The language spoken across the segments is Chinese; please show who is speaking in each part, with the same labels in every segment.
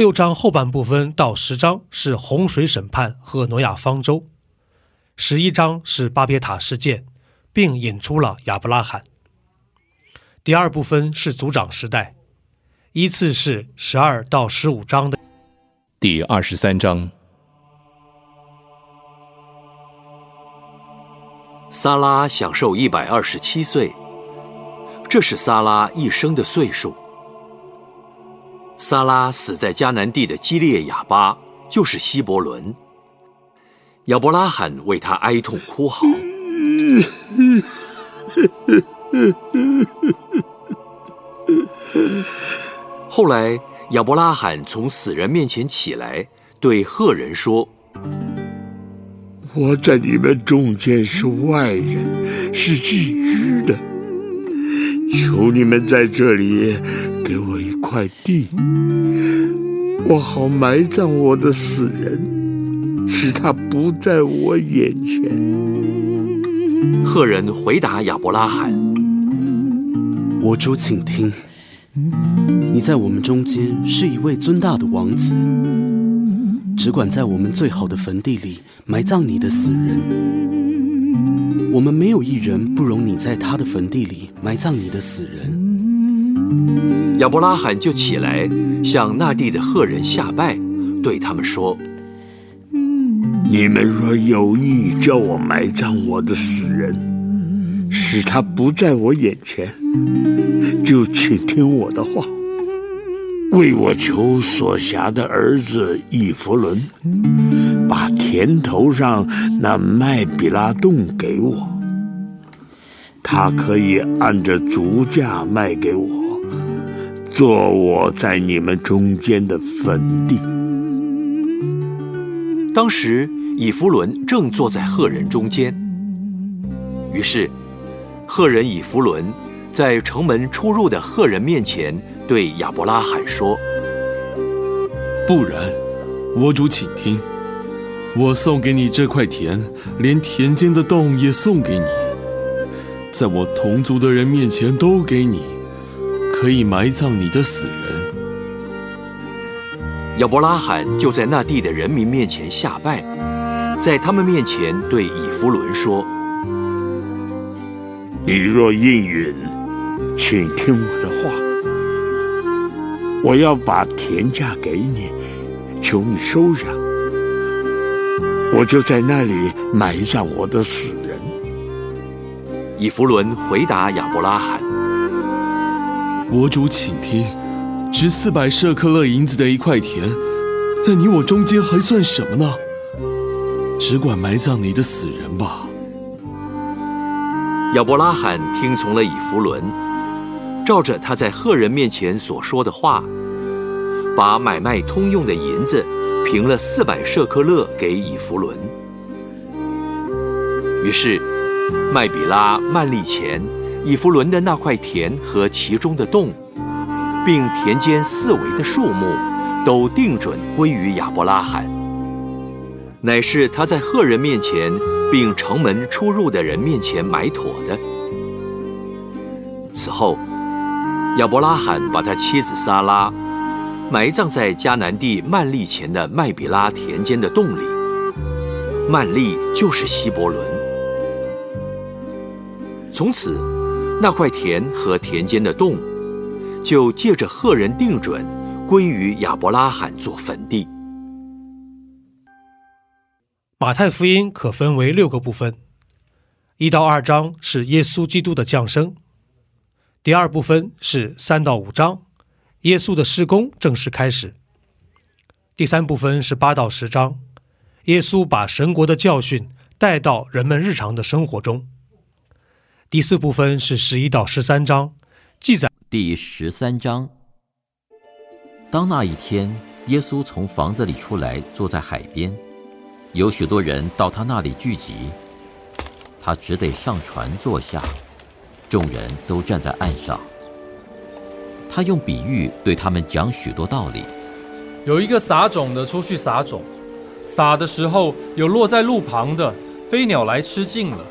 Speaker 1: 六章后半部分到十章是洪水审判和挪亚方舟。十一章是巴别塔事件，并引出了亚伯拉罕。第二部分是族长时代，依次是十二到十五章的。
Speaker 2: 第二十三章，
Speaker 3: 萨拉享受一百二十七岁，这是萨拉一生的岁数。撒拉死在迦南地的基列亚巴，就是希伯伦。亚伯拉罕为他哀痛哭嚎。后来，亚伯拉罕从死人面前起来，对赫人说：“
Speaker 4: 我在你们中间是外人，是寄居的。求你们在这里给我一块地，我好埋葬我的死人。”使他不在我眼前。
Speaker 3: 赫人回答亚伯拉罕：“
Speaker 5: 我主，请听，你在我们中间是一位尊大的王子，只管在我们最好的坟地里埋葬你的死人。我们没有一人不容你在他的坟地里埋葬你的死人。”
Speaker 3: 亚伯拉罕就起来向那地的赫人下拜，对他们说。
Speaker 4: 你们若有意叫我埋葬我的死人，使他不在我眼前，就请听我的话，为我求所辖的儿子以弗伦，把田头上那麦比拉洞给我，他可以按着足价卖给我，做我在你们中间的坟地。
Speaker 3: 当时。以弗伦正坐在赫人中间，于是赫人以弗伦在城门出入的赫人面前对亚伯拉罕说：“
Speaker 6: 不然，我主请听，我送给你这块田，连田间的洞也送给你，在我同族的人面前都给你，可以埋葬你的死人。”
Speaker 3: 亚伯拉罕就在那地的人民面前下拜。在他们面前对以弗伦说：“
Speaker 4: 你若应允，请听我的话。我要把田价给你，求你收下。我就在那里埋葬我的死人。”
Speaker 3: 以弗伦回答亚伯拉罕：“
Speaker 6: 我主，请听，值四百舍克勒银子的一块田，在你我中间还算什么呢？”只管埋葬你的死人吧。
Speaker 3: 亚伯拉罕听从了以弗伦，照着他在赫人面前所说的话，把买卖通用的银子平了四百舍克勒给以弗伦。于是，麦比拉、曼利前、以弗伦的那块田和其中的洞，并田间四围的树木，都定准归于亚伯拉罕。乃是他在赫人面前，并城门出入的人面前买妥的。此后，亚伯拉罕把他妻子撒拉埋葬在迦南地曼利前的麦比拉田间的洞里。曼利就是希伯伦。从此，那块田和田间的洞，就借着赫人定准，归于亚伯拉罕做坟地。
Speaker 1: 马太福音可分为六个部分，一到二章是耶稣基督的降生，第二部分是三到五章，耶稣的施工正式开始，第三部分是八到十章，耶稣把神国的教训带到人们日常的生活中，第四部分是十一到十三章，记载
Speaker 7: 第十三章，当那一天，耶稣从房子里出来，坐在海边，有许多人到他那里聚集，他只得上船坐下，众人都站在岸上。他用比喻对他们讲许多道理。
Speaker 8: 有一个撒种的出去撒种，撒的时候有落在路旁的，飞鸟来吃尽了；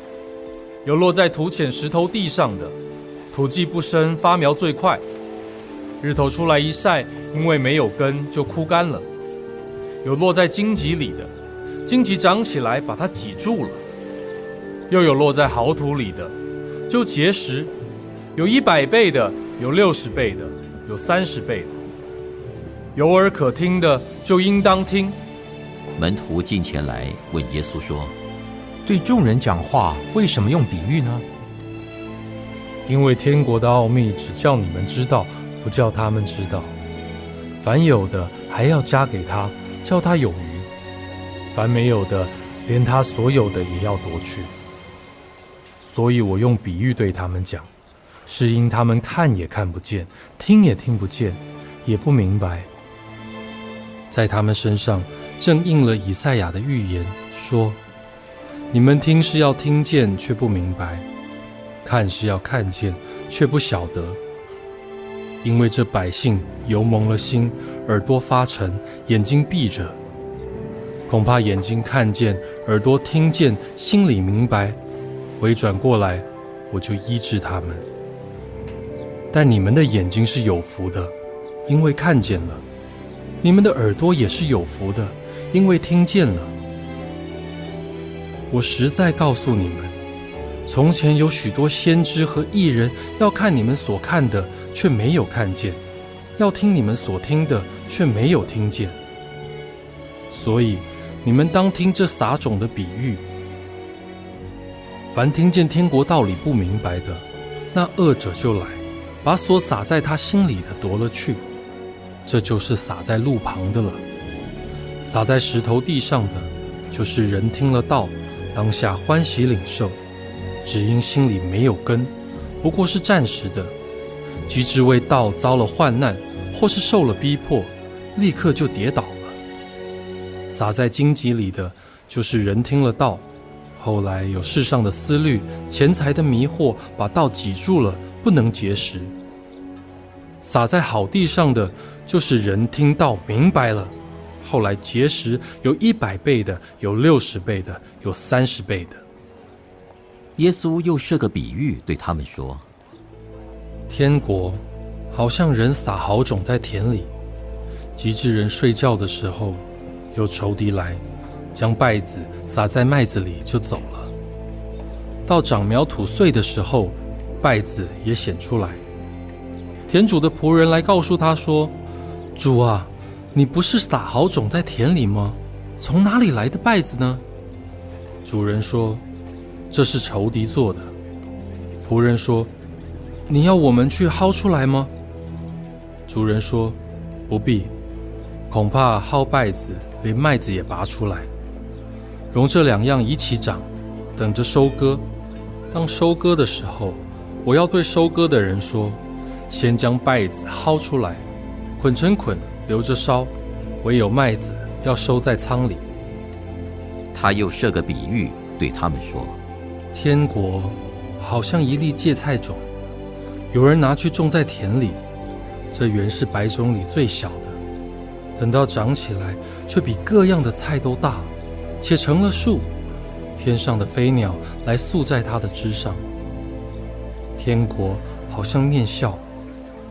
Speaker 8: 有落在土浅石头地上的，土既不深，发苗最快。日头出来一晒，因为没有根，就枯干了。有落在荆棘里的，荆棘长起来把它挤住了；又有落在好土里的，就结实，有一百倍的，有六十倍的，有三十倍的。有耳可听的，就应当听。
Speaker 7: 门徒近前来问耶稣说：“
Speaker 9: 对众人讲话，为什么用比喻呢？”
Speaker 8: 因为天国的奥秘只叫你们知道，不叫他们知道。凡有的，还要加给他，叫他有余；凡没有的，连他所有的也要夺去。所以我用比喻对他们讲，是因他们看也看不见，听也听不见，也不明白。在他们身上，正应了以赛亚的预言，说：“你们听是要听见，却不明白；看是要看见，却不晓得。因为这百姓油蒙了心，耳朵发沉，眼睛闭着。恐怕眼睛看见，耳朵听见，心里明白，回转过来，我就医治他们。但你们的眼睛是有福的，因为看见了。”你们的耳朵也是有福的，因为听见了。我实在告诉你们，从前有许多先知和艺人要看你们所看的，却没有看见；要听你们所听的，却没有听见。所以，你们当听这撒种的比喻。凡听见天国道理不明白的，那恶者就来，把所撒在他心里的夺了去。这就是撒在路旁的了，撒在石头地上的，就是人听了道，当下欢喜领受，只因心里没有根，不过是暂时的；即至为道遭了患难，或是受了逼迫，立刻就跌倒了。撒在荆棘里的，就是人听了道，后来有世上的思虑、钱财的迷惑，把道挤住了，不能结实。撒在好地上的，就是人听到明白了，后来结实，有一百倍的，有六十倍的，有三十倍的。
Speaker 7: 耶稣又设个比喻对他们说：“
Speaker 8: 天国好像人撒好种在田里，及至人睡觉的时候，有仇敌来，将稗子撒在麦子里就走了。到长苗吐穗的时候，稗子也显出来。”田主的仆人来告诉他说：“主啊，你不是撒好种在田里吗？从哪里来的稗子呢？”主人说：“这是仇敌做的。”仆人说：“你要我们去薅出来吗？”主人说：“不必，恐怕薅稗子，连麦子也拔出来，容这两样一起长，等着收割。当收割的时候，我要对收割的人说。”先将稗子薅出来，捆成捆，留着烧；唯有麦子要收在仓里。
Speaker 7: 他又设个比喻对他们说：“
Speaker 8: 天国好像一粒芥菜种，有人拿去种在田里。这原是百种里最小的，等到长起来，却比各样的菜都大，且成了树。天上的飞鸟来宿在它的枝上。天国好像面笑。”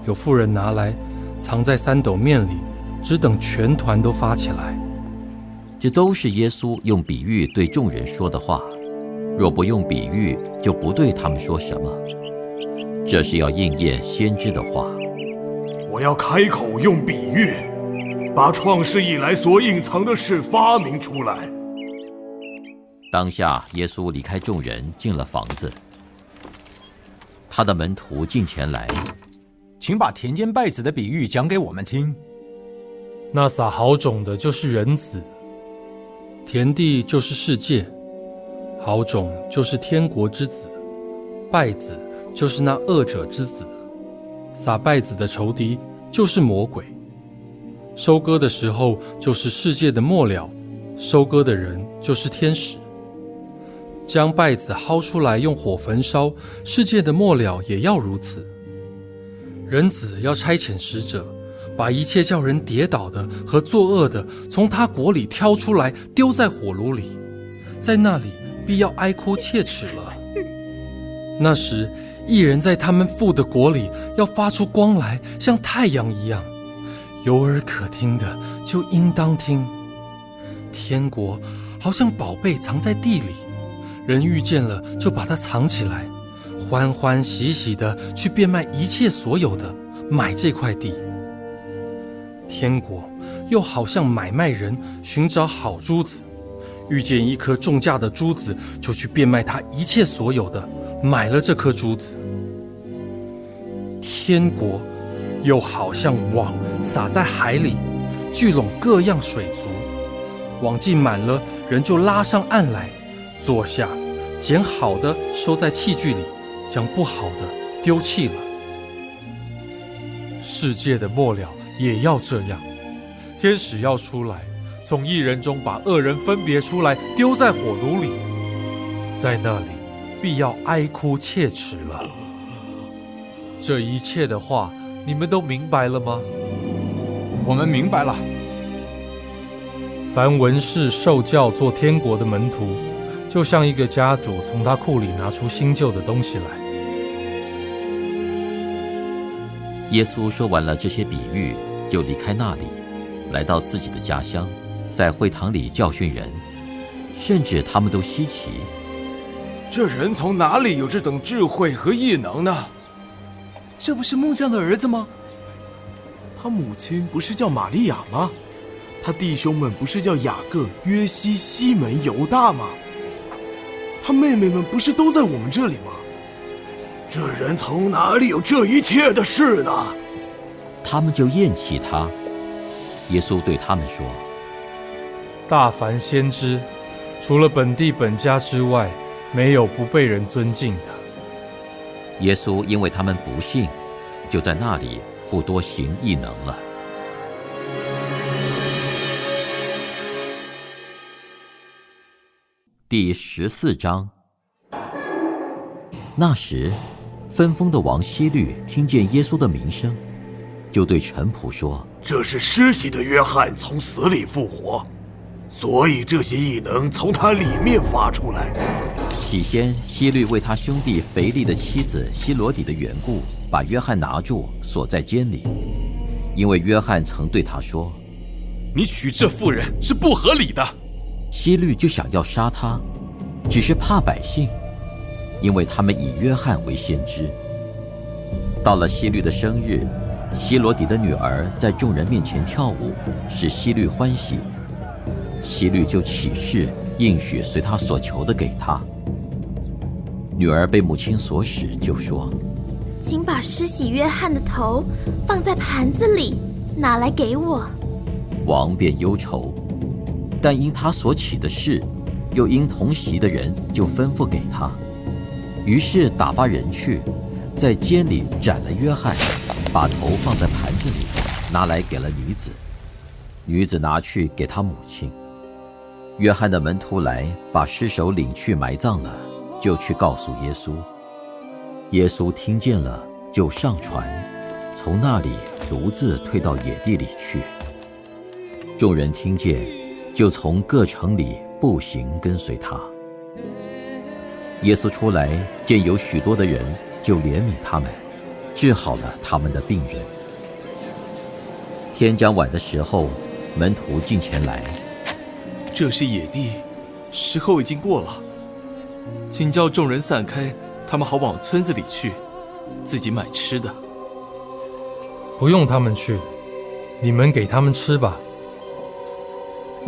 Speaker 8: 有妇人拿来，藏在三斗面里，只等全团都发起来。
Speaker 7: 这都是耶稣用比喻对众人说的话。若不用比喻，就不对他们说什么。这是要应验先知的话。
Speaker 10: 我要开口用比喻，把创世以来所隐藏的事发明出来。
Speaker 7: 当下，耶稣离开众人，进了房子。他的门徒进前来。
Speaker 9: 请把田间稗子的比喻讲给我们听。
Speaker 8: 那撒好种的，就是人子；田地就是世界；好种就是天国之子；败子就是那恶者之子；撒败子的仇敌就是魔鬼。收割的时候就是世界的末了，收割的人就是天使。将败子薅出来用火焚烧，世界的末了也要如此。人子要差遣使者，把一切叫人跌倒的和作恶的，从他国里挑出来，丢在火炉里，在那里必要哀哭切齿了。那时，一人在他们父的国里要发出光来，像太阳一样。有耳可听的，就应当听。天国好像宝贝藏在地里。人遇见了，就把它藏起来，欢欢喜喜的去变卖一切所有的，买这块地。天国又好像买卖人寻找好珠子，遇见一颗重价的珠子，就去变卖他一切所有的，买了这颗珠子。天国又好像网撒在海里，聚拢各样水族，网既满了，人就拉上岸来。坐下，捡好的收在器具里，将不好的丢弃了。世界的末了也要这样，天使要出来，从一人中把恶人分别出来，丢在火炉里，在那里必要哀哭切齿了。这一切的话，你们都明白了吗？
Speaker 9: 我们明白了。
Speaker 8: 凡文士受教做天国的门徒。就像一个家主从他库里拿出新旧的东西来。
Speaker 7: 耶稣说完了这些比喻，就离开那里，来到自己的家乡，在会堂里教训人，甚至他们都稀奇：
Speaker 9: 这人从哪里有这等智慧和异能呢？
Speaker 11: 这不是木匠的儿子吗？
Speaker 10: 他母亲不是叫玛利亚吗？他弟兄们不是叫雅各、约西、西门、犹大吗？他妹妹们不是都在我们这里吗？这人从哪里有这一切的事呢？
Speaker 7: 他们就厌弃他。耶稣对他们说：“
Speaker 8: 大凡先知，除了本地本家之外，没有不被人尊敬的。”
Speaker 7: 耶稣因为他们不信，就在那里不多行异能了。第十四章。那时，分封的王希律听见耶稣的名声，就对臣仆说：“
Speaker 10: 这是施洗的约翰从死里复活，所以这些异能从他里面发出来。”
Speaker 7: 起先，希律为他兄弟腓力的妻子希罗底的缘故，把约翰拿住，锁在监里，因为约翰曾对他说：“
Speaker 9: 你娶这妇人是不合理的。”
Speaker 7: 希律就想要杀他，只是怕百姓，因为他们以约翰为先知。到了希律的生日，希罗底的女儿在众人面前跳舞，使希律欢喜。希律就起誓应许随他所求的给他。女儿被母亲所使，就说：“
Speaker 12: 请把施洗约翰的头放在盘子里，拿来给我。”
Speaker 7: 王便忧愁。但因他所起的事，又因同席的人，就吩咐给他。于是打发人去，在监里斩了约翰，把头放在盘子里，拿来给了女子。女子拿去给他母亲。约翰的门徒来，把尸首领去埋葬了，就去告诉耶稣。耶稣听见了，就上船，从那里独自退到野地里去。众人听见。就从各城里步行跟随他。耶稣出来见有许多的人，就怜悯他们，治好了他们的病人。天将晚的时候，门徒进前来。
Speaker 11: 这是野地，时候已经过了，请叫众人散开，他们好往村子里去，自己买吃的。
Speaker 8: 不用他们去，你们给他们吃吧。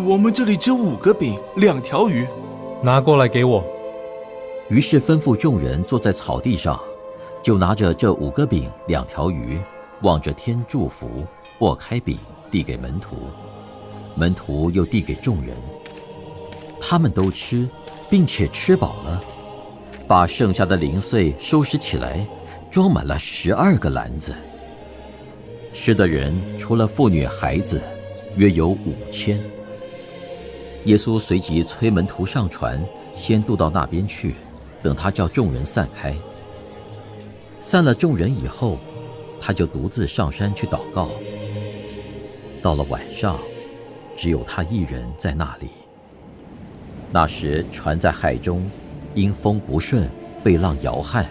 Speaker 11: 我们这里只有五个饼，两条鱼，
Speaker 8: 拿过来给我。
Speaker 7: 于是吩咐众人坐在草地上，就拿着这五个饼、两条鱼，望着天祝福，握开饼递给门徒，门徒又递给众人。他们都吃，并且吃饱了，把剩下的零碎收拾起来，装满了十二个篮子。吃的人除了妇女孩子。约有五千。耶稣随即催门徒上船，先渡到那边去，等他叫众人散开。散了众人以后，他就独自上山去祷告。到了晚上，只有他一人在那里。那时船在海中，因风不顺，被浪摇撼。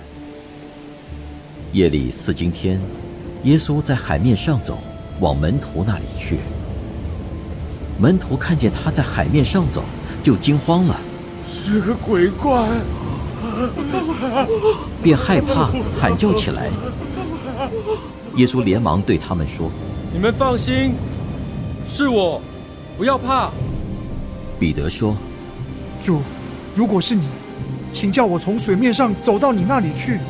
Speaker 7: 夜里四更天，耶稣在海面上走，往门徒那里去。门徒看见他在海面上走，就惊慌了，
Speaker 13: 是个鬼怪，
Speaker 7: 便害怕，喊叫起来。耶稣连忙对他们说：“
Speaker 8: 你们放心，是我，不要怕。”
Speaker 7: 彼得说：“
Speaker 14: 主，如果是你，请叫我从水面上走到你那里去。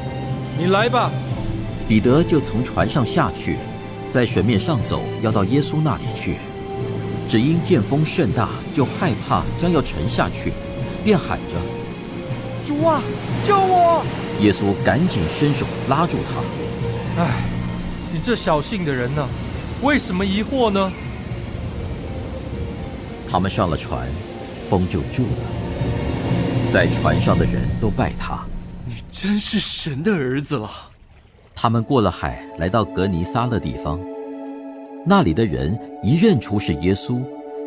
Speaker 8: 你来吧。”
Speaker 7: 彼得就从船上下去，在水面上走，要到耶稣那里去。只因见风甚大，就害怕，将要沉下去，便喊着：“
Speaker 14: 主啊，救我！”
Speaker 7: 耶稣赶紧伸手拉住他。
Speaker 8: 唉，你这小信的人呢？为什么疑惑呢？
Speaker 7: 他们上了船，风就住了。在船上的人都拜他：“
Speaker 10: 你真是神的儿子了。”
Speaker 7: 他们过了海，来到格尼撒勒地方。那里的人一认出是耶稣，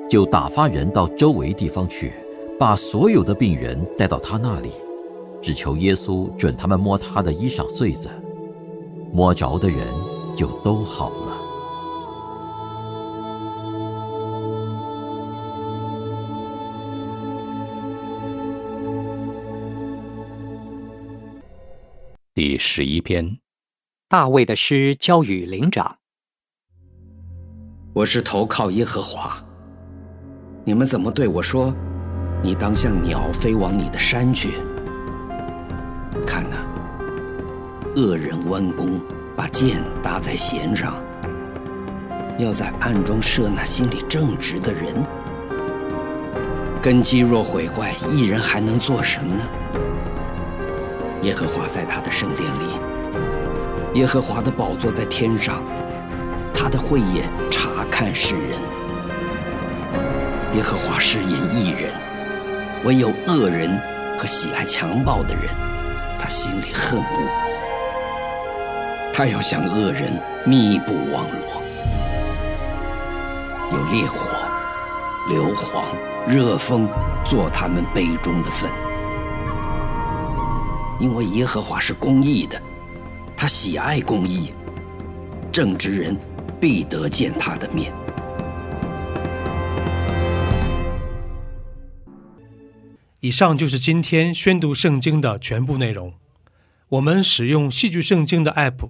Speaker 7: 就打发人到周围地方去，把所有的病人带到他那里，只求耶稣准他们摸他的衣裳穗子。摸着的人就都好了。
Speaker 2: 第十一篇。
Speaker 15: 大卫的诗交与灵长。我是投靠耶和华。你们怎么对我说？你当像鸟飞往你的山去。恶人弯弓，把箭搭在弦上，要在暗中射那心里正直的人。根基若毁坏，一人还能做什么呢？耶和华在他的圣殿里。耶和华的宝座在天上，他的慧眼察看世人。耶和华誓言一人，唯有恶人和喜爱强暴的人，他心里恨恶。他要向恶人密布网罗，有烈火、硫磺、热风做他们杯中的粪。因为耶和华是公义的。他喜爱公义，正直人必得见他的面。
Speaker 1: 以上就是今天宣读圣经的全部内容。我们使用戏剧圣经的 App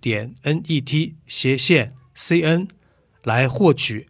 Speaker 1: 点 N E T 斜线 C N 来获取